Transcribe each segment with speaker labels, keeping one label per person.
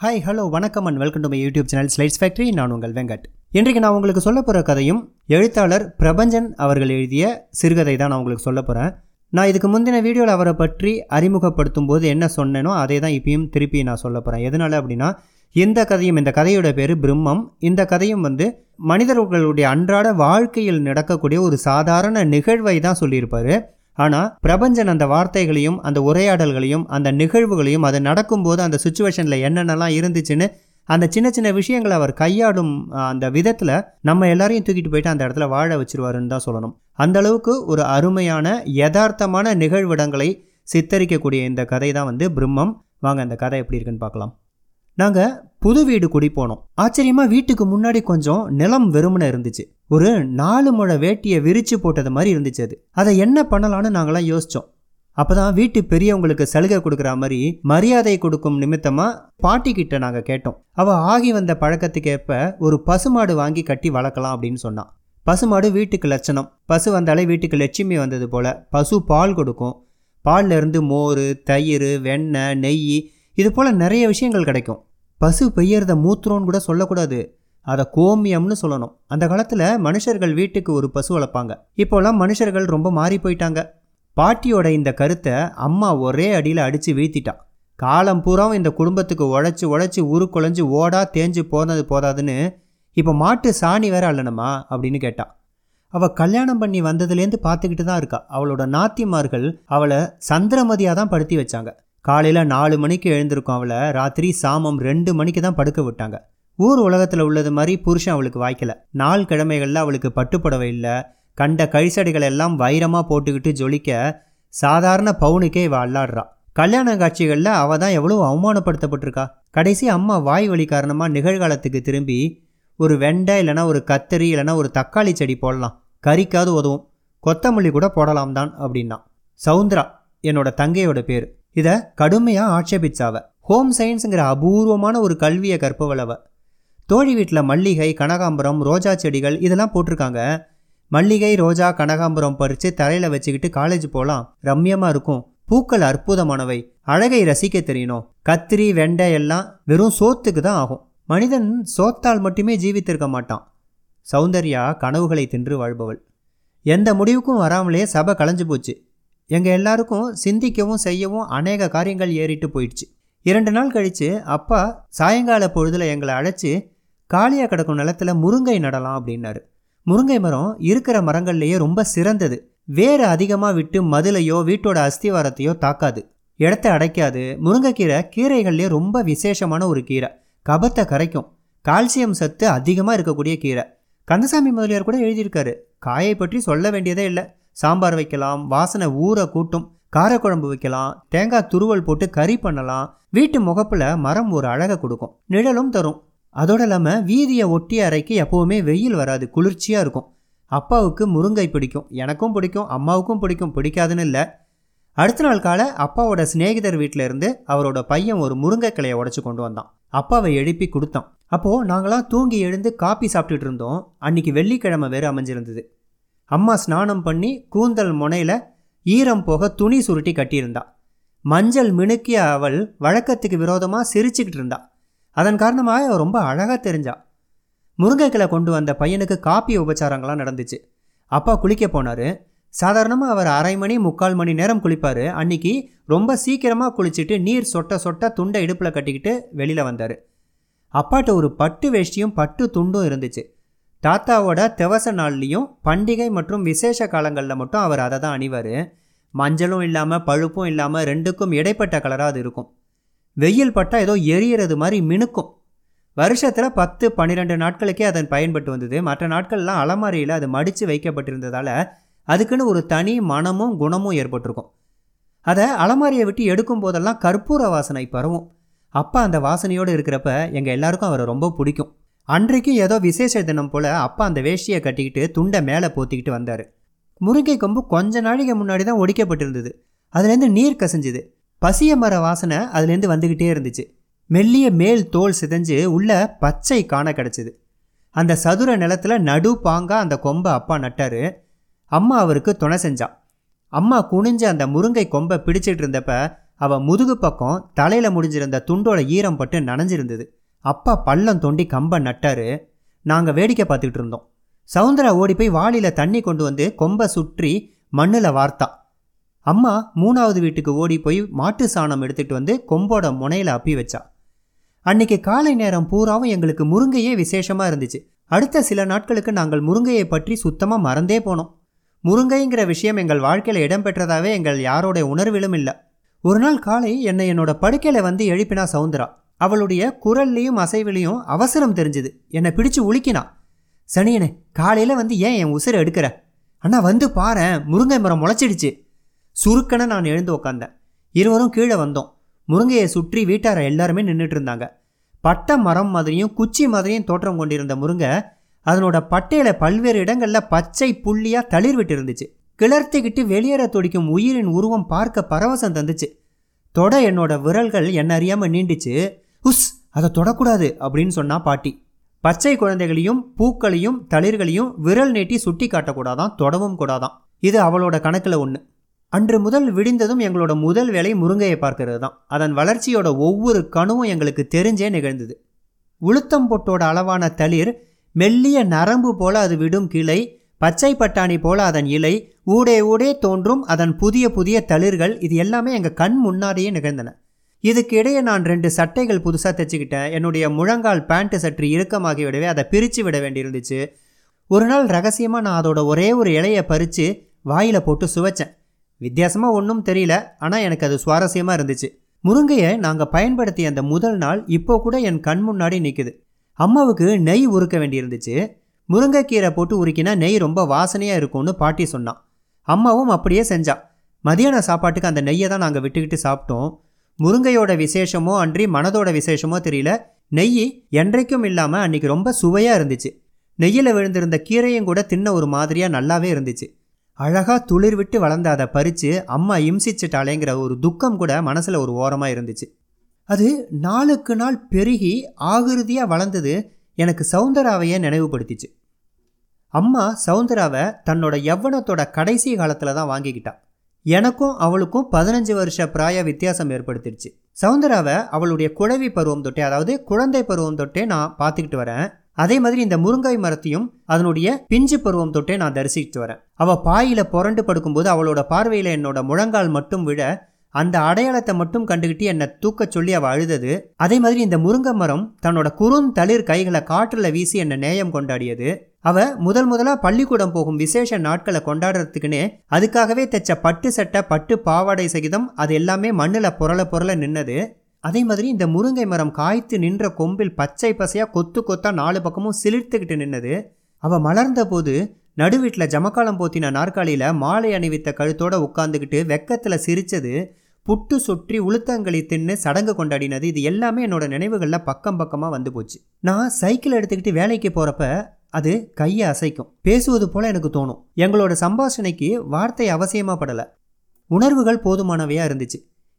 Speaker 1: Hi hello வணக்கம் and welcome to my YouTube channel slides factory நான் உங்கள் வெங்கட். இன்றைக்கு நான் உங்களுக்கு சொல்ல போகிற கதையும் எழுத்தாளர் பிரபஞ்சன் அவர்கள் எழுதிய சிறுகதை தான் நான் உங்களுக்கு சொல்ல போகிறேன் நான் இதுக்கு முந்தின வீடியோவில் அவரை பற்றி அறிமுகப்படுத்தும் போது என்ன சொன்னேனோ அதே தான் இப்பயும் திருப்பி நான் சொல்ல போகிறேன் எதனால் அப்படின்னா இந்த கதையும் இந்த கதையோட பேர் பிரம்மம். இந்த கதையும் வந்து மனிதர்களுடைய அன்றாட வாழ்க்கையில் நடக்கக்கூடிய ஒரு சாதாரண நிகழ்வை தான் சொல்லியிருப்பார். ஆனால் பிரபஞ்சன் அந்த வார்த்தைகளையும் அந்த உரையாடல்களையும் அந்த நிகழ்வுகளையும் அது நடக்கும்போது அந்த சுச்சுவேஷனில் என்னென்னலாம் இருந்துச்சுன்னு அந்த சின்ன சின்ன விஷயங்களை அவர் கையாடும் அந்த விதத்தில் நம்ம எல்லாரையும் தூக்கிட்டு போயிட்டு அந்த இடத்துல வாழ வச்சிருவாருன்னு தான் சொல்லணும். அந்த அளவுக்கு ஒரு அருமையான யதார்த்தமான நிகழ்விடங்களை சித்தரிக்கக்கூடிய இந்த கதை தான் வந்து பிரம்மம். வாங்க அந்த கதை எப்படி இருக்குன்னு பார்க்கலாம். நாங்கள் புது வீடு குடி போனோம். ஆச்சரியமாக வீட்டுக்கு முன்னாடி கொஞ்சம் நிலம் வெறுமனை இருந்துச்சு. ஒரு நாலு முழை வேட்டியை விரித்து போட்டது மாதிரி இருந்துச்சு அது. அதை என்ன பண்ணலான்னு நாங்களாம் யோசித்தோம் அப்போ தான் வீட்டு பெரியவங்களுக்கு சலுகை கொடுக்குற மாதிரி மரியாதை கொடுக்கும் நிமித்தமாக பாட்டி கிட்ட கேட்டோம். அவள் ஆகி வந்த பழக்கத்துக்கேற்ப ஒரு பசுமாடு வாங்கி கட்டி வளர்க்கலாம் அப்படின்னு சொன்னான். பசுமாடு வீட்டுக்கு லட்சணம். பசு வந்தாலே வீட்டுக்கு லட்சுமி வந்தது போல் பசு பால் கொடுக்கும். பால்ல இருந்து மோர் தயிர் வெண்ணெய் நெய் இது போல் நிறைய விஷயங்கள் கிடைக்கும். பசு பெய்யறத மூத்திரம்னு கூட சொல்லக்கூடாது. அதை கோமியம்னு சொல்லணும். அந்த காலத்தில் மனுஷர்கள் வீட்டுக்கு ஒரு பசு வளர்ப்பாங்க. இப்போலாம் மனுஷர்கள் ரொம்ப மாறி போயிட்டாங்க. பாட்டியோட இந்த கருத்தை அம்மா ஒரே அடியில் அடித்து வீழ்த்திட்டா. காலம் பூராவும் இந்த குடும்பத்துக்கு உழைச்சி உழைச்சி உருக்குலைஞ்சு ஓடா தேஞ்சு போனது போதாதுன்னு இப்போ மாட்டு சாணி வேற அல்லணுமா அப்படின்னு கேட்டா. அவள் கல்யாணம் பண்ணி வந்ததுலேருந்து பார்த்துக்கிட்டு தான் இருக்கா. அவளோட நாத்திமார்கள் அவளை சந்திரமதியாக தான் படுத்தி வச்சாங்க. காலையில் நாலு மணிக்கு எழுந்திருக்கும் அவளை ராத்திரி சாமம் ரெண்டு மணிக்கு தான் படுக்க விட்டாங்க. ஊர் உலகத்தில் உள்ளது மாதிரி புருஷன் அவளுக்கு வாய்க்கல. நாள் கிழமைகளில் அவளுக்கு பட்டுப்படவை இல்லை. கண்ட கழிசடைகள் எல்லாம் வைரமாக போட்டுக்கிட்டு ஜொலிக்க சாதாரண பவுனுக்கே இவள் அல்லாடுறா. கல்யாண காட்சிகளில் அவள் தான் எவ்வளோ அவமானப்படுத்தப்பட்டிருக்கா. கடைசி அம்மா வாய் வழி காரணமாக நிகழ்காலத்துக்கு திரும்பி ஒரு வெண்டை இல்லைன்னா ஒரு கத்தரி இல்லைன்னா ஒரு தக்காளி செடி போடலாம். கறிக்காவது உதவும். கொத்தமல்லி கூட போடலாம் தான் அப்படின்னா. சவுந்தரா என்னோட தங்கையோட பேர். இதை கடுமையாக ஆட்சேபிச்சாவ. ஹோம் சயின்ஸுங்கிற அபூர்வமான ஒரு கல்வியை கற்பவளவ தோழி வீட்டில் மல்லிகை கனகாம்பரம் ரோஜா செடிகள் இதெல்லாம் போட்டிருக்காங்க. மல்லிகை ரோஜா கனகாம்பரம் பறித்து தரையில் வச்சுக்கிட்டு காலேஜ் போகலாம் ரம்யமாக இருக்கும். பூக்கள் அற்புதமானவை. அழகை ரசிக்க தெரியணும். கத்திரி வெண்டை எல்லாம் வெறும் சோத்துக்கு தான் ஆகும். மனிதன் சோத்தால் மட்டுமே ஜீவித்திருக்க மாட்டான். சௌந்தர்யா கனவுகளை தின்று வாழ்பவள். எந்த முடிவுக்கும் வராமலே சபை கலைஞ்சு போச்சு. எங்கள் எல்லாருக்கும் சிந்திக்கவும் செய்யவும் அநேக காரியங்கள் ஏறிட்டு போயிடுச்சு. இரண்டு நாள் கழித்து அப்பா சாயங்கால பொழுதில் எங்களை அழைச்சி காலியாக கிடக்கும் நிலத்துல முருங்கை நடலாம் அப்படின்னாரு. முருங்கை மரம் இருக்கிற மரங்கள்லேயே ரொம்ப சிறந்தது. வேறு அதிகமாக விட்டு மதுளையோ வீட்டோட அஸ்திவாரத்தையோ தாக்காது. இடத்த அடைக்காது. முருங்கைக்கீரை கீரைகள்லேயே ரொம்ப விசேஷமான ஒரு கீரை. கபத்தை கரைக்கும். கால்சியம் சத்து அதிகமாக இருக்கக்கூடிய கீரை. கந்தசாமி முதலியார் கூட எழுதியிருக்காரு. காயை பற்றி சொல்ல வேண்டியதே இல்லை. சாம்பார் வைக்கலாம் வாசனை ஊற கூட்டும் காரக்குழம்பு வைக்கலாம் தேங்காய் துருவல் போட்டு கறி பண்ணலாம். வீட்டு முகப்பில் மரம் ஒரு அழகை கொடுக்கும். நிழலும் தரும். அதோடு இல்லாமல் வீதியை ஒட்டிய அறைக்கு எப்போவுமே வெயில் வராது குளிர்ச்சியாக இருக்கும். அப்பாவுக்கு முருங்கை பிடிக்கும். எனக்கும் பிடிக்கும் அம்மாவுக்கும் பிடிக்கும் பிடிக்காதுன்னு இல்லை. அடுத்த நாள் காலை அப்பாவோட சிநேகிதர் வீட்டில் இருந்து அவரோட பையன் ஒரு முருங்கை கிளையை உடச்சி கொண்டு வந்தான். அப்பாவை எழுப்பி கொடுத்தான். அப்போது நாங்களாம் தூங்கி எழுந்து காப்பி சாப்பிட்டுட்டு இருந்தோம். அன்னைக்கு வெள்ளிக்கிழமை வேறு அமைஞ்சிருந்தது. அம்மா ஸ்நானம் பண்ணி கூந்தல் முனையில் ஈரம் போக துணி சுருட்டி கட்டியிருந்தா. மஞ்சள் மினுக்கிய அவள் வழக்கத்துக்கு விரோதமாக சிரிச்சுக்கிட்டு இருந்தாள் அதன் காரணமாக அவள் ரொம்ப அழகாக தெரிஞ்சா. முருங்கைக்கிளை கொண்டு வந்த பையனுக்கு காப்பி உபச்சாரங்கள்லாம் நடந்துச்சு. அப்பா குளிக்க போனார். சாதாரணமாக அவர் அரை மணி முக்கால் மணி நேரம் குளிப்பார். அன்னைக்கு ரொம்ப சீக்கிரமாக குளிச்சுட்டு நீர் சொட்ட சொட்ட துண்டை இடுப்பில் கட்டிக்கிட்டு வெளியில் வந்தார். அப்பாட்ட ஒரு பட்டு வேஷ்டியும் பட்டு துண்டும் இருந்துச்சு. தாத்தாவோட திவச நாள்லேயும் பண்டிகை மற்றும் விசேஷ காலங்களில் மட்டும் அவர் அதை தான் அணிவார். மஞ்சளும் இல்லாமல் பழுப்பும் இல்லாமல் ரெண்டுக்கும் இடைப்பட்ட கலராக அது இருக்கும். வெயில் பட்டால் ஏதோ எரியறது மாதிரி மினுக்கும். வருஷத்தில் பத்து பன்னிரெண்டு நாட்களுக்கே அதன் பயன்பட்டு வந்தது. மற்ற நாட்கள்லாம் அலமாரியில் அது மடித்து வைக்கப்பட்டிருந்ததால் அதுக்குன்னு ஒரு தனி மனமும் குணமும் ஏற்பட்டிருக்கும். அதை அலமாரியை விட்டு எடுக்கும் போதெல்லாம் கற்பூர வாசனை பரவும். அப்பா அந்த வாசனையோடு இருக்கிறப்ப எங்கள் எல்லாருக்கும் அவரை ரொம்ப பிடிக்கும். அன்றைக்கும் ஏதோ விசேஷ தினம் போல் அப்பா அந்த வேஷ்டியை கட்டிக்கிட்டு துண்டை மேலே போத்திக்கிட்டு வந்தார். முருங்கை கொம்பு கொஞ்ச நாளைக்கு முன்னாடி தான் ஒடிக்கப்பட்டிருந்தது. அதுலேருந்து நீர் கசிஞ்சுது. பசிய மர வாசனை அதுலேருந்து வந்துக்கிட்டே இருந்துச்சு. மெல்லிய மேல் தோல் சிதைஞ்சு உள்ள பச்சை காண கிடச்சிது. அந்த சதுர நிலத்துல நடு பாங்கா அந்த கொம்பை அப்பா நட்டாரு. அம்மா அவருக்கு துணை செஞ்சான் அம்மா குனிஞ்சு அந்த முருங்கை கொம்பை பிடிச்சிட்டு இருந்தப்ப அவள் முதுகு பக்கம் தலையில் முடிஞ்சிருந்த துண்டோட ஈரம் பட்டு நனைஞ்சிருந்தது. அப்பா பள்ளம் தோண்டி கம்பை நட்டாரு. நாங்கள் வேடிக்கை பார்த்துக்கிட்டு இருந்தோம். சவுந்தரா ஓடி போய் வாளியில் தண்ணி கொண்டு வந்து கொம்பை சுற்றி மண்ணில் வார்த்தா. அம்மா மூணாவது வீட்டுக்கு ஓடி போய் மாட்டு சாணம் எடுத்துகிட்டு வந்து கொம்போட முனையில் அப்பி வச்சா. அன்னைக்கு காலை நேரம் பூராவும் எங்களுக்கு முருங்கையே விசேஷமாக இருந்துச்சு. அடுத்த சில நாட்களுக்கு நாங்கள் முருங்கையை பற்றி சுத்தமாக மறந்தே போனோம். முருங்கைங்கிற விஷயம் எங்கள் வாழ்க்கையில் இடம்பெற்றதாகவே எங்கள் யாரோட உணர்விலும் இல்லை. ஒரு நாள் காலை என்னை என்னோட படுக்கையில் வந்து எழுப்பினா சவுந்தரா. அவளுடைய குரல்லையும் அசைவிலையும் அவசரம் தெரிஞ்சுது. என்னை பிடிச்சு உலுக்கினா. சனியனே காலையில் வந்து ஏன் என் உசுரை எடுக்கிற? அண்ணா வந்து பாரு முருங்கை மரம் முளைச்சிடுச்சு. சுருக்கன நான் எழுந்து உக்காந்தேன். இருவரும் கீழே வந்தோம். முருங்கையை சுற்றி வீட்டார எல்லாருமே நின்றுட்டு இருந்தாங்க. பட்டை மரம் மாதிரியும் குச்சி மாதிரியும் தோற்றம் கொண்டிருந்த முருங்கை அதனோட பட்டையில பல்வேறு இடங்களில் பச்சை புள்ளியாக தளிர் விட்டு இருந்துச்சு கிளர்த்திக்கிட்டு வெளியேற துடிக்கும் உயிரின் உருவம் பார்க்க பரவசம் தந்துச்சு. தொட என்னோட விரல்கள் என்ன அறியாமல் நீண்டுச்சு. உஸ் அதை தொடக்கூடாது அப்படின்னு சொன்னா பாட்டி. பச்சை குழந்தைகளையும் பூக்களையும் தளிர்களையும் விரல் நீட்டி சுட்டி காட்டக்கூடாதான் தொடவும் கூடாதான். இது அவளோட கணக்கில் ஒன்று அன்று முதல் விடிந்ததும் எங்களோட முதல் வேலை முருங்கையை பார்க்கறது தான் அதன் வளர்ச்சியோட ஒவ்வொரு கணுவும் எங்களுக்கு தெரிஞ்சே நிகழ்ந்தது. உளுத்தம் பொட்டோட அளவான தளிர் மெல்லிய நரம்பு போல அது விடும் கிளை பச்சை பட்டாணி போல அதன் இலை ஊடே ஊடே தோன்றும் அதன் புதிய புதிய தளிர்கள் இது எல்லாமே எங்கள் கண் முன்னாடியே நிகழ்ந்தன. இதுக்கு இடையே நான் ரெண்டு சட்டைகள் புதுசாக தைச்சிக்கிட்டேன். என்னுடைய முழங்கால் பேண்ட்டு சற்று இறுக்கமாகி விடவே அதை பிரித்து விட வேண்டியிருந்துச்சு. ஒரு நாள் ரகசியமாக நான் அதோட ஒரே ஒரு இலையை பறித்து வாயில் போட்டு சுவைச்சேன். வித்தியாசமாக ஒன்றும் தெரியல ஆனால் எனக்கு அது சுவாரஸ்யமாக இருந்துச்சு. முருங்கையை நாங்கள் பயன்படுத்திய அந்த முதல் நாள் இப்போ கூட என் கண் முன்னாடி நிற்குது அம்மாவுக்கு நெய் உருக்க வேண்டியிருந்துச்சு. முருங்கைக்கீரை போட்டு உருக்கினா நெய் ரொம்ப வாசனையாக இருக்கும்னு பாட்டி சொன்னான். அம்மாவும் அப்படியே செஞ்சா. மதியான சாப்பாட்டுக்கு அந்த நெய்யை தான் நாங்கள் விட்டுக்கிட்டு சாப்பிட்டோம். முருங்கையோட விசேஷமோ அன்றி மனதோட விசேஷமோ தெரியல. நெய் என்றைக்கும் இல்லாமல் அன்றைக்கி ரொம்ப சுவையாக இருந்துச்சு. நெய்யில் விழுந்திருந்த கீரையும் கூட தின்ன ஒரு மாதிரியாக நல்லாவே இருந்துச்சு. அழகாக துளிர் விட்டு வளர்ந்த அதை பறித்து அம்மா இம்சிச்சிட்டாளேங்கிற ஒரு துக்கம் கூட மனசில் ஒரு ஓரமாக இருந்துச்சு. அது நாளுக்கு நாள் பெருகி ஆகிருதியாக வளர்ந்தது எனக்கு சவுந்தராவையே நினைவுபடுத்திச்சு. அம்மா சவுந்தராவை தன்னோட யவ்வனத்தோட கடைசி காலத்தில் தான் வாங்கிக்கிட்டா. எனக்கும் அவளுக்கும் பதினஞ்சு வருஷ பிராய வித்தியாசம் ஏற்படுத்திடுச்சு சவுந்தராவை அவளுடைய குழவி பருவம் தொட்டே அதாவது குழந்தை பருவம் தொட்டே நான் பார்த்துக்கிட்டு வரேன். அதே மாதிரி இந்த முருங்காய் மரத்தையும் அதனுடைய பிஞ்சு பருவம் தொட்டே நான் தரிசித்து வரேன். அவள் பாயில புரண்டு படுக்கும்போது அவளோட பார்வையில் என்னோட முழங்கால் மட்டும் விட அந்த அடையாளத்தை மட்டும் கண்டுகிட்டு என்னை தூக்க சொல்லி அவள் அழுதது. அதே மாதிரி இந்த முருங்கை மரம் தன்னோட குறுந்தளிர் கைகளை காற்றில் வீசி என்னை நேயம் கொண்டாடியது. அவ முதல் முதலா பள்ளிக்கூடம் போகும் விசேஷ நாட்களை கொண்டாடுறதுக்குன்னே அதுக்காகவே தைச்ச பட்டு சட்டை பட்டு பாவாடை சகிதம் அது எல்லாமே மண்ணில் புரள புரள நின்னது. அதே மாதிரி இந்த முருங்கை மரம் காய்த்து நின்ற கொம்பில் பச்சை பசையாக கொத்து கொத்தா நாலு பக்கமும் சிலிர்த்துக்கிட்டு நின்னது. அவள் மலர்ந்த போது நடுவீட்டில் ஜமக்காலம் போத்தின நாற்காலியில் மாலை அணிவித்த கழுத்தோடு உட்காந்துக்கிட்டு வெக்கத்தில் சிரித்தது புட்டு சுற்றி உளுத்தங்களி தின்னு சடங்கு கொண்டாடினது. இது எல்லாமே என்னோட நினைவுகளில் பக்கம் பக்கமாக வந்து போச்சு. நான் சைக்கிள் எடுத்துக்கிட்டு வேலைக்கு போகிறப்ப அது கையை அசைக்கும். பேசுவது போல் எனக்கு தோணும். எங்களோட சம்பாஷணைக்கு வார்த்தை அவசியமாக படலை. உணர்வுகள் போதுமானவையாக இருந்துச்சு.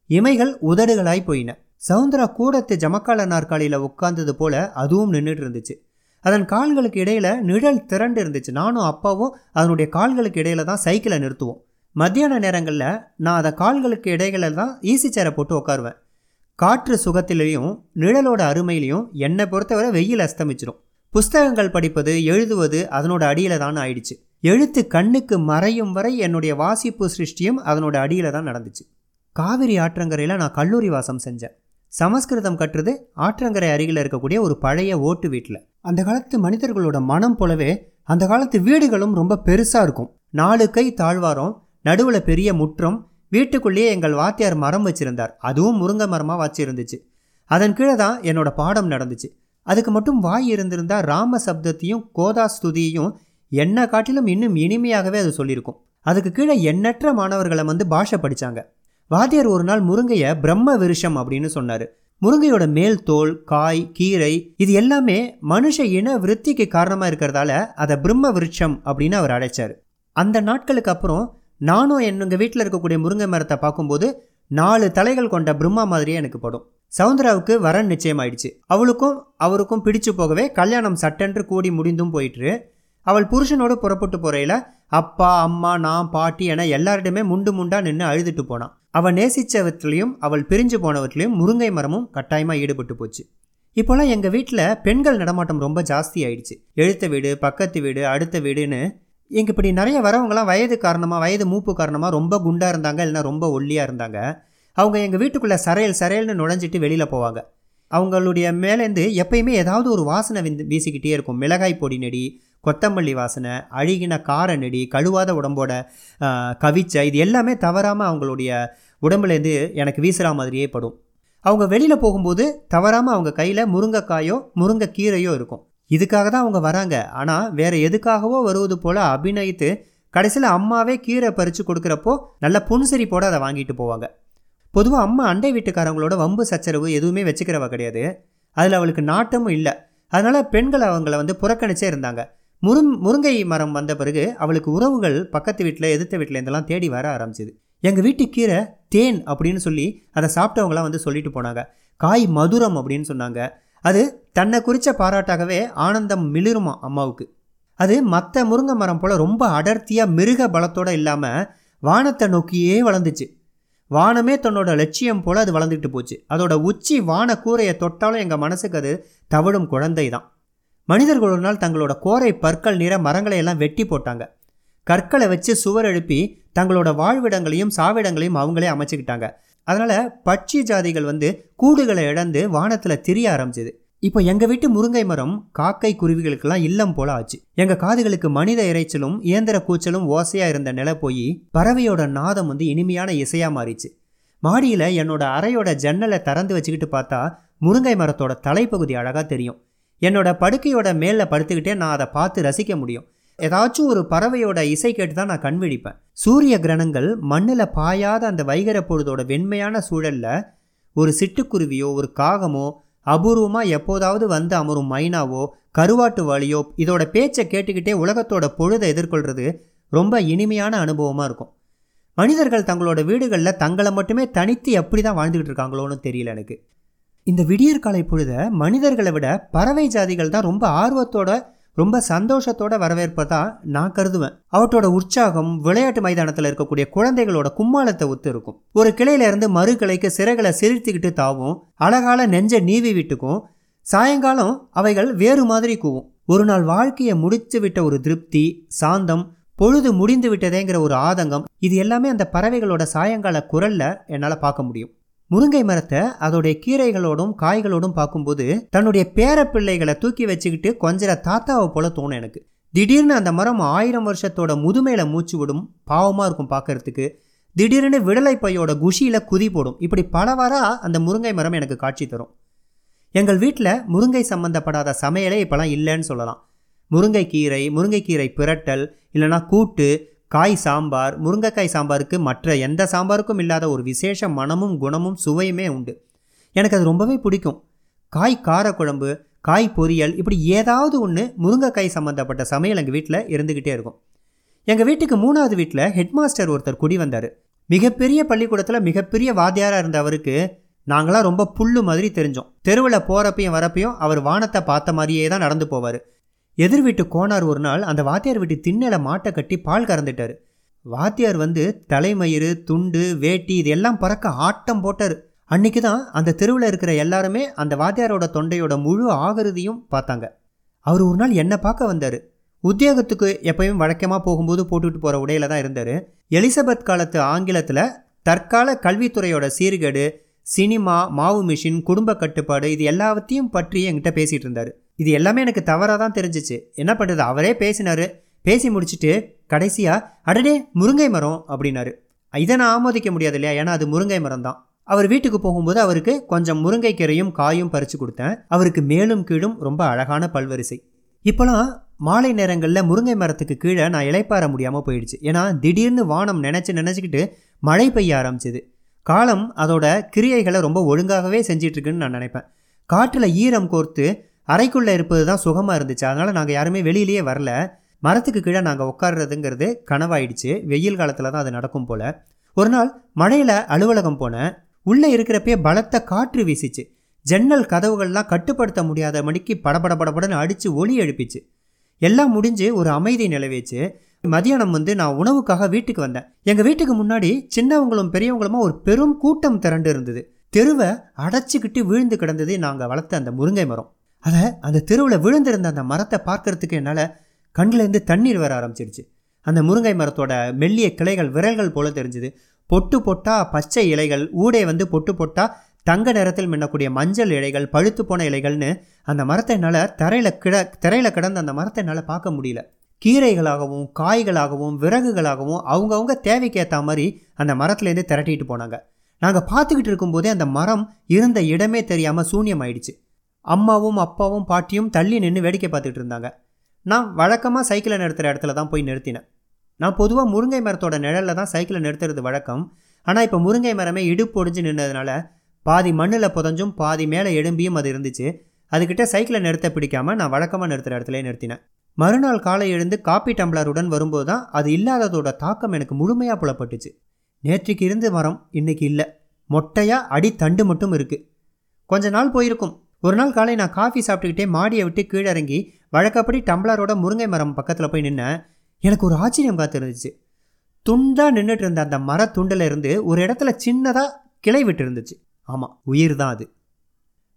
Speaker 1: இமைகள் உதடுகளாய் போயின. சவுந்தரா கூடத்து ஜமக்கால நாற்காலியில் உட்கார்ந்தது போல அதுவும் நின்றுட்டு இருந்துச்சு அதன் கால்களுக்கு இடையில் நிழல் திரண்டு இருந்துச்சு நானும் அப்பாவும் அதனுடைய கால்களுக்கு இடையில தான் சைக்கிளை நிறுத்துவோம். மத்தியான நேரங்களில் நான் அதை கால்களுக்கு இடையில தான் ஈசி சேரை போட்டு உட்காருவேன். காற்று சுகத்திலையும் நிழலோட அருமையிலையும் என்னை பொறுத்தவரை வெயில் அஸ்தமிச்சிடும் புஸ்தகங்கள் படிப்பது எழுதுவது அதனோட அடியில் தான் ஆயிடுச்சு. எழுத்து கண்ணுக்கு மறையும் வரை என்னுடைய வாசிப்பு சிருஷ்டியும் அதனோட அடியில் தான் நடந்துச்சு. காவிரி ஆற்றங்கரையில் நான் கல்லூரி வாசம் செஞ்சேன். சமஸ்கிருதம் கற்றுது ஆற்றங்கரை அருகில் இருக்கக்கூடிய ஒரு பழைய ஓட்டு வீட்டில் அந்த காலத்து மனிதர்களோட மனம் போலவே அந்த காலத்து வீடுகளும் ரொம்ப பெருசாக இருக்கும். நாலு கை தாழ்வாரம் நடுவில் பெரிய முற்றம் வீட்டுக்குள்ளேயே எங்கள் வாத்தியார் மரம் வச்சிருந்தார். அதுவும் முருங்கை மரமாக வச்சிருந்துச்சு. அதன் கீழே தான் என்னோட பாடம் நடந்துச்சு. அதுக்கு மட்டும் வாய் இருந்திருந்தா ராம சப்தத்தையும் கோதா ஸ்துதியையும் என்ன காட்டிலும் இன்னும் இனிமையாகவே அது சொல்லியிருக்கும். அதுக்கு கீழே எண்ணற்ற மாணவர்களை வந்து பாஷை படித்தாங்க வாத்தியார் ஒரு நாள் முருங்கையை பிரம்ம விருஷம் அப்படின்னு சொன்னார். முருங்கையோட மேல் தோல் காய் கீரை இது எல்லாமே மனுஷ இன விருத்திக்கு காரணமாக இருக்கிறதால அதை பிரம்ம விருட்சம் அப்படின்னு அவர் அழைச்சார். அந்த நாட்களுக்கு அப்புறம் நானும் என்னங்க வீட்டில் இருக்கக்கூடிய முருங்கை மரத்தை பார்க்கும்போது நாலு தலைகள் கொண்ட பிரம்மா மாதிரியே எனக்கு படும். சவுந்தராவுக்கு வரன் நிச்சயமாயிடுச்சு. அவளுக்கும் அவருக்கும் பிடிச்சு போகவே கல்யாணம் சட்டென்று கூடி முடிந்தும் போயிட்டு அவள் புருஷனோடு புறப்பட்டு போறையில அப்பா அம்மா நான் பாட்டி என எல்லாரிடமே முண்டு முண்டா நின்று அழுதுட்டு போனான். அவள் நேசித்தவற்றிலையும் அவள் பிரிஞ்சு போனவற்றிலையும் முருங்கை மரமும் கட்டாயமாக ஈடுபட்டு போச்சு. இப்போல்லாம் எங்கள் வீட்டில் பெண்கள் நடமாட்டம் ரொம்ப ஜாஸ்தி ஆயிடுச்சு. எழுத்த வீடு பக்கத்து வீடு அடுத்த வீடுன்னு எங்கள் இப்படி நிறைய வரவங்களாம் வயது காரணமாக வயது மூப்பு காரணமாக ரொம்ப குண்டாக இருந்தாங்க இல்லைன்னா ரொம்ப ஒல்லியாக இருந்தாங்க. அவங்க எங்கள் வீட்டுக்குள்ளே சரையல் சரையல்னு நுழைஞ்சிட்டு வெளியில் போவாங்க. அவங்களுடைய மேலேருந்து எப்பயுமே ஏதாவது ஒரு வாசனை வீசிக்கிட்டே இருக்கும். மிளகாய் பொடி நெடி கொத்தமல்லி வாசனை அழுகின கார நெடி கழுவாத உடம்போட கவிச்சை இது எல்லாமே தவறாமல் அவங்களுடைய உடம்புலேருந்து எனக்கு வீசுகிற மாதிரியே படும். அவங்க வெளியில் போகும்போது தவறாமல் அவங்க கையில் முருங்கைக்காயோ முருங்கைக்கீரையோ இருக்கும். இதுக்காக தான் அவங்க வராங்க. ஆனால் வேறு எதுக்காகவோ வருவது போல் அபிநயித்து கடைசியில் அம்மாவே கீரை பறித்து கொடுக்குறப்போ நல்ல புன்சரிப்போடு அதை வாங்கிட்டு போவாங்க. பொதுவாக அம்மா அண்டை வீட்டுக்காரங்களோட வம்பு சச்சரவு எதுவுமே வச்சுக்கிறவ கிடையாது. அதில் அவளுக்கு நாட்டமும் இல்லை. அதனால் பெண்கள் அவங்கள வந்து புறக்கணிச்சே இருந்தாங்க. முருங் முருங்கை மரம் வந்த பிறகு அவளுக்கு உறவுகள் பக்கத்து வீட்டில் எதிர்த்த வீட்டில் இருந்தெல்லாம் தேடி வர ஆரம்பிச்சிது. எங்கள் வீட்டு கீரை தேன் அப்படின்னு சொல்லி அதை சாப்பிட்டவங்களாம் வந்து சொல்லிட்டு போனாங்க. காய் மதுரம் அப்படின்னு சொன்னாங்க. அது தன்னை குறித்த பாராட்டாகவே ஆனந்தம் மிளிருமா அம்மாவுக்கு. அது மற்ற முருங்கை மரம் போல் ரொம்ப அடர்த்தியாக மிருக பலத்தோடு இல்லாமல் வானத்தை நோக்கியே வளர்ந்துச்சு. வானமே தன்னோட லட்சியம் போல் அது வளர்ந்துக்கிட்டு போச்சு. அதோட உச்சி வான கூரையை தொட்டாலும் எங்கள் மனசுக்கு அது தவிடும் குழந்தை தான் மனிதர்கள் ஒரு நாள் தங்களோட கோரை பற்கள் நிற மரங்களை எல்லாம் வெட்டி போட்டாங்க. கற்களை வச்சு சுவர் எழுப்பி தங்களோட வாழ்விடங்களையும் சாவிடங்களையும் அவங்களே அமைச்சுக்கிட்டாங்க. அதனால் பட்சி ஜாதிகள் வந்து கூடுகளை இழந்து வானத்தில் திரிய ஆரம்பிச்சது. இப்போ எங்கள் வீட்டு முருங்கை மரம் காக்கை குருவிகளுக்கெல்லாம் இல்லம் போல ஆச்சு. எங்கள் காதுகளுக்கு மனித இறைச்சலும் இயந்திர கூச்சலும் ஓசையாக இருந்த நிலை போய் பறவையோட நாதம் வந்து இனிமையான இசையாக மாறிச்சு. மாடியில் என்னோட அறையோட ஜன்னலை திறந்து வச்சுக்கிட்டு பார்த்தா முருங்கை மரத்தோட தலைப்பகுதி அழகாக தெரியும். என்னோட படுக்கையோட மேலே படுத்துக்கிட்டே நான் அதை பார்த்து ரசிக்க முடியும். ஏதாச்சும் ஒரு பறவையோட இசை கேட்டு தான் நான் கண்விழிப்பேன் சூரிய கிரணங்கள் மண்ணில் பாயாத அந்த வைகர பொழுதோட வெண்மையான சூழலில் ஒரு சிட்டுக்குருவியோ ஒரு காகமோ அபூர்வமாக எப்போதாவது வந்து அமரும் மைனாவோ கருவாட்டு வழியோ இதோட பேச்சை கேட்டுக்கிட்டே உலகத்தோட பொழுதை எதிர்கொள்கிறது ரொம்ப இனிமையான அனுபவமாக இருக்கும். மனிதர்கள் தங்களோட வீடுகளில் தங்களை மட்டுமே தனித்து எப்படி தான் வாழ்ந்துக்கிட்டு இருக்காங்களோன்னு தெரியல எனக்கு. இந்த விடியற்காலை பொழுத மனிதர்களை விட பறவை ஜாதிகள் தான் ரொம்ப ஆர்வத்தோட ரொம்ப சந்தோஷத்தோட வரவேற்பதா நான் கருதுவேன். அவற்றோட உற்சாகம் விளையாட்டு மைதானத்தில் இருக்கக்கூடிய குழந்தைகளோட கும்மாளத்தை ஒத்து இருக்கும். ஒரு கிளையில இருந்து மறு கிளைக்கு சிறைகளை சிரித்துக்கிட்டு தாவும் அழகால நெஞ்ச நீவி விட்டுக்கும் சாயங்காலம் அவைகள் வேறு மாதிரி கூவும். ஒரு நாள் வாழ்க்கையை முடித்து விட்ட ஒரு திருப்தி சாந்தம் பொழுது முடிந்து விட்டதேங்கிற ஒரு ஆதங்கம் இது எல்லாமே அந்த பறவைகளோட சாயங்கால குரல்ல என்னால் பார்க்க முடியும். முருங்கை மரத்தை அதோடைய கீரைகளோடும் காய்களோடும் பார்க்கும்போது தன்னுடைய பேரப்பிள்ளைகளை தூக்கி வச்சுக்கிட்டு கொஞ்சம் தாத்தாவை போல தோணும் எனக்கு. திடீர்னு அந்த மரம் ஆயிரம் வருஷத்தோட முதுமையில மூச்சு விடும் பாவமாக இருக்கும் பார்க்கறதுக்கு. திடீர்னு விடலை பையோட குஷியில் குதி போடும். இப்படி பலவாரா அந்த முருங்கை மரம் எனக்கு காட்சி தரும். எங்கள் வீட்டில் முருங்கை சம்பந்தப்படாத சமையலே இப்போலாம் இல்லைன்னு சொல்லலாம். முருங்கைக்கீரை முருங்கைக்கீரை பிரட்டல் இல்லைனா கூட்டு காய் சாம்பார் முருங்கைக்காய் சாம்பாருக்கு மற்ற எந்த சாம்பாருக்கும் இல்லாத ஒரு விசேஷ மனமும் குணமும் சுவையுமே உண்டு. எனக்கு அது ரொம்பவே பிடிக்கும். காய் காரக்குழம்பு காய் பொரியல் இப்படி ஏதாவது ஒன்று முருங்கைக்காய் சம்மந்தப்பட்ட சமையல் எங்கள் வீட்டில் இருந்துக்கிட்டே இருக்கும். எங்கள் வீட்டுக்கு மூணாவது வீட்டில் ஹெட்மாஸ்டர் ஒருத்தர் குடி வந்தார். மிகப்பெரிய பள்ளிக்கூடத்தில் மிகப்பெரிய வாத்தியாராக இருந்த அவருக்கு நாங்களாம் ரொம்ப புல்லு மாதிரி தெரிஞ்சோம். தெருவில் போகிறப்பையும் வரப்பையும் அவர் வானத்தை பார்த்த மாதிரியே தான் நடந்து போவார். எதிர் வீட்டு கோனார் ஒரு நாள் அந்த வாத்தியார் வீட்டு திண்ணல மாட்டை கட்டி பால் கறந்துட்டார். வாத்தியார் வந்து தலைமயிறு துண்டு வேட்டி இது எல்லாம் பறக்க ஆட்டம் போட்டார். அன்னைக்கு தான் அந்த தெருவில் இருக்கிற எல்லாருமே அந்த வாத்தியாரோட தொண்டையோட முழு ஆகிருதியும் பார்த்தாங்க. அவர் ஒரு நாள் என்னை பார்க்க வந்தார். உத்தியோகத்துக்கு எப்பயும் வழக்கமாக போகும்போது போட்டுட்டு போகிற உடையில தான் இருந்தார். எலிசபெத் காலத்து ஆங்கிலத்தில் தற்கால கல்வித்துறையோட சீர்கேடு சினிமா மாவு மிஷின் குடும்ப கட்டுப்பாடு இது எல்லாத்தையும் பற்றி என்கிட்ட பேசிகிட்டு இருந்தார். இது எல்லாமே எனக்கு தவறாக தான் தெரிஞ்சிச்சு. என்ன பண்ணுறது அவரே பேசினார். பேசி முடிச்சுட்டு கடைசியாக அடடே முருங்கை மரம் அப்படின்னாரு. இதை நான் ஆமோதிக்க முடியாது இல்லையா? ஏன்னா அது முருங்கை மரம் தான். அவர் வீட்டுக்கு போகும்போது அவருக்கு கொஞ்சம் முருங்கை கீரையும் காயும் பறித்து கொடுத்தேன். அவருக்கு மேலும் கீழும் ரொம்ப அழகான பல்வரிசை. இப்போலாம் மாலை நேரங்களில் முருங்கை மரத்துக்கு கீழே நான் இளைப்பாற முடியாமல் போயிடுச்சு. ஏன்னா திடீர்னு வானம் நினச்சி நினச்சிக்கிட்டு மழை பெய்ய ஆரம்பிச்சது. காலம் அதோட கிரியைகளை ரொம்ப ஒழுங்காகவே செஞ்சிட்ருக்குன்னு நான் நினைப்பேன். காற்றில் ஈரம் கோர்த்து அறைக்குள்ளே இருப்பது தான் சுகமாக இருந்துச்சு. அதனால் நாங்கள் யாருமே வெளியிலேயே வரல. மரத்துக்கு கீழே நாங்கள் உட்கார்றதுங்கிறது கனவாயிடுச்சு. வெயில் காலத்தில் தான் அது நடக்கும் போல். ஒரு நாள் மழையில் அலுவலகம் போனேன் உள்ளே இருக்கிறப்பே பலத்த காற்று வீசிச்சு. ஜன்னல் கதவுகள்லாம் கட்டுப்படுத்த முடியாத மணிக்கு படபட படபடன்னு அடித்து ஒளி எழுப்பிச்சு. எல்லாம் முடிஞ்சு ஒரு அமைதி நிலவேச்சு. மதியானம் வந்து நான் உணவுக்காக வீட்டுக்கு வந்தேன். எங்கள் வீட்டுக்கு முன்னாடி சின்னவங்களும் பெரியவங்களுமா ஒரு பெரும் கூட்டம் திரண்டு இருந்தது. தெருவை அடைச்சிக்கிட்டு வீழ்ந்து கிடந்தது நாங்கள் வளர்த்த அந்த முருங்கை மரம். அதை அந்த தெருவில் விழுந்திருந்த அந்த மரத்தை பார்க்கறதுக்கு என்னால் கண்ணிலேருந்து தண்ணீர் வர ஆரம்பிச்சிருச்சு. அந்த முருங்கை மரத்தோட மெல்லிய கிளைகள் விரல்கள் போல தெரிஞ்சுது. பொட்டு பொட்டா பச்சை இலைகள் ஊடே வந்து பொட்டு பொட்டா தங்க நிறத்தில் மின்னக்கூடிய மஞ்சள் இலைகள் பழுத்து போன இலைகள்னு அந்த மரத்தை என்னால் தரையில் கிட தரையில் கிடந்த அந்த மரத்தை என்னால் பார்க்க முடியல. கீரைகளாகவும் காய்களாகவும் விறகுகளாகவும் அவங்கவுங்க தேவைக்கேற்ற மாதிரி அந்த மரத்துலேருந்து திரட்டிட்டு போனாங்க. நாங்கள் பார்த்துக்கிட்டு இருக்கும்போதே அந்த மரம் இருந்த இடமே தெரியாமல் சூன்யம் ஆயிடுச்சு அம்மாவும் அப்பாவும் பாட்டியும் தள்ளி நின்று வேடிக்கை பார்த்துட்டு இருந்தாங்க. நான் வழக்கமாக சைக்கிளை நிறுத்துகிற இடத்துல தான் போய் நிறுத்தினேன். நான் பொதுவாக முருங்கை மரத்தோட நிழலில் தான் சைக்கிளை நிறுத்துறது வழக்கம். ஆனால் இப்போ முருங்கை மரமே இடுப்பு ஒடிஞ்சு நின்றதுனால பாதி மண்ணில் புதஞ்சும் பாதி மேலே எழும்பியும் அது இருந்துச்சு. அதுக்கிட்ட சைக்கிளை நிறுத்த பிடிக்காமல் நான் வழக்கமாக நிறுத்துகிற இடத்துல நிறுத்தினேன். மறுநாள் காலை எழுந்து காப்பி டம்ளருடன் வரும்போது தான் அது இல்லாததோட தாக்கம் எனக்கு முழுமையாக புலப்பட்டுச்சு. நேற்றுக்கு இருந்து மரம் இன்னைக்கு இல்லை. மொட்டையாக அடி தண்டு மட்டும் இருக்குது கொஞ்ச நாள் போயிருக்கும். ஒரு நாள் காலை நான் காஃபி சாப்பிட்டுக்கிட்டே மாடியை விட்டு கீழே இறங்கி வழக்கப்படி டம்ளரோட முருங்கை மரம் பக்கத்தில் போய் நின்னேன். எனக்கு ஒரு ஆச்சரியம் காத்திருந்துச்சு. துண்டாக நின்றுட்டு இருந்த அந்த மர துண்டில் இருந்து ஒரு இடத்துல சின்னதாக கிளை விட்டு இருந்துச்சு ஆமாம் உயிர் தான் அது.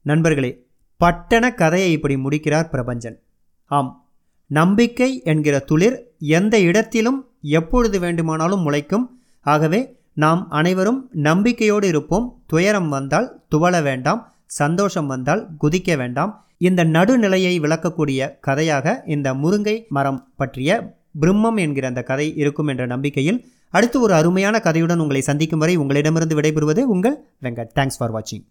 Speaker 1: நண்பர்களே பட்டண கதையை இப்படி முடிக்கிறார் பிரபஞ்சன். ஆம் நம்பிக்கை என்கிற துளிர் எந்த இடத்திலும் எப்பொழுது வேண்டுமானாலும் முளைக்கும். ஆகவே நாம் அனைவரும் நம்பிக்கையோடு இருப்போம். துயரம் வந்தால் துவள வேண்டாம். சந்தோஷம் வந்தால் குதிக்க வேண்டாம். இந்த நடுநிலையை விளக்கக்கூடிய கதையாக இந்த முருங்கை மரம் பற்றிய பிரம்மம் என்கிற அந்த கதை இருக்கும் என்ற நம்பிக்கையில் அடுத்து ஒரு அருமையான கதையுடன் உங்களை சந்திக்கும் வரை உங்களிடமிருந்து விடைபெறுவது உங்கள் வெங்கட். தேங்க்ஸ் ஃபார் வாட்சிங்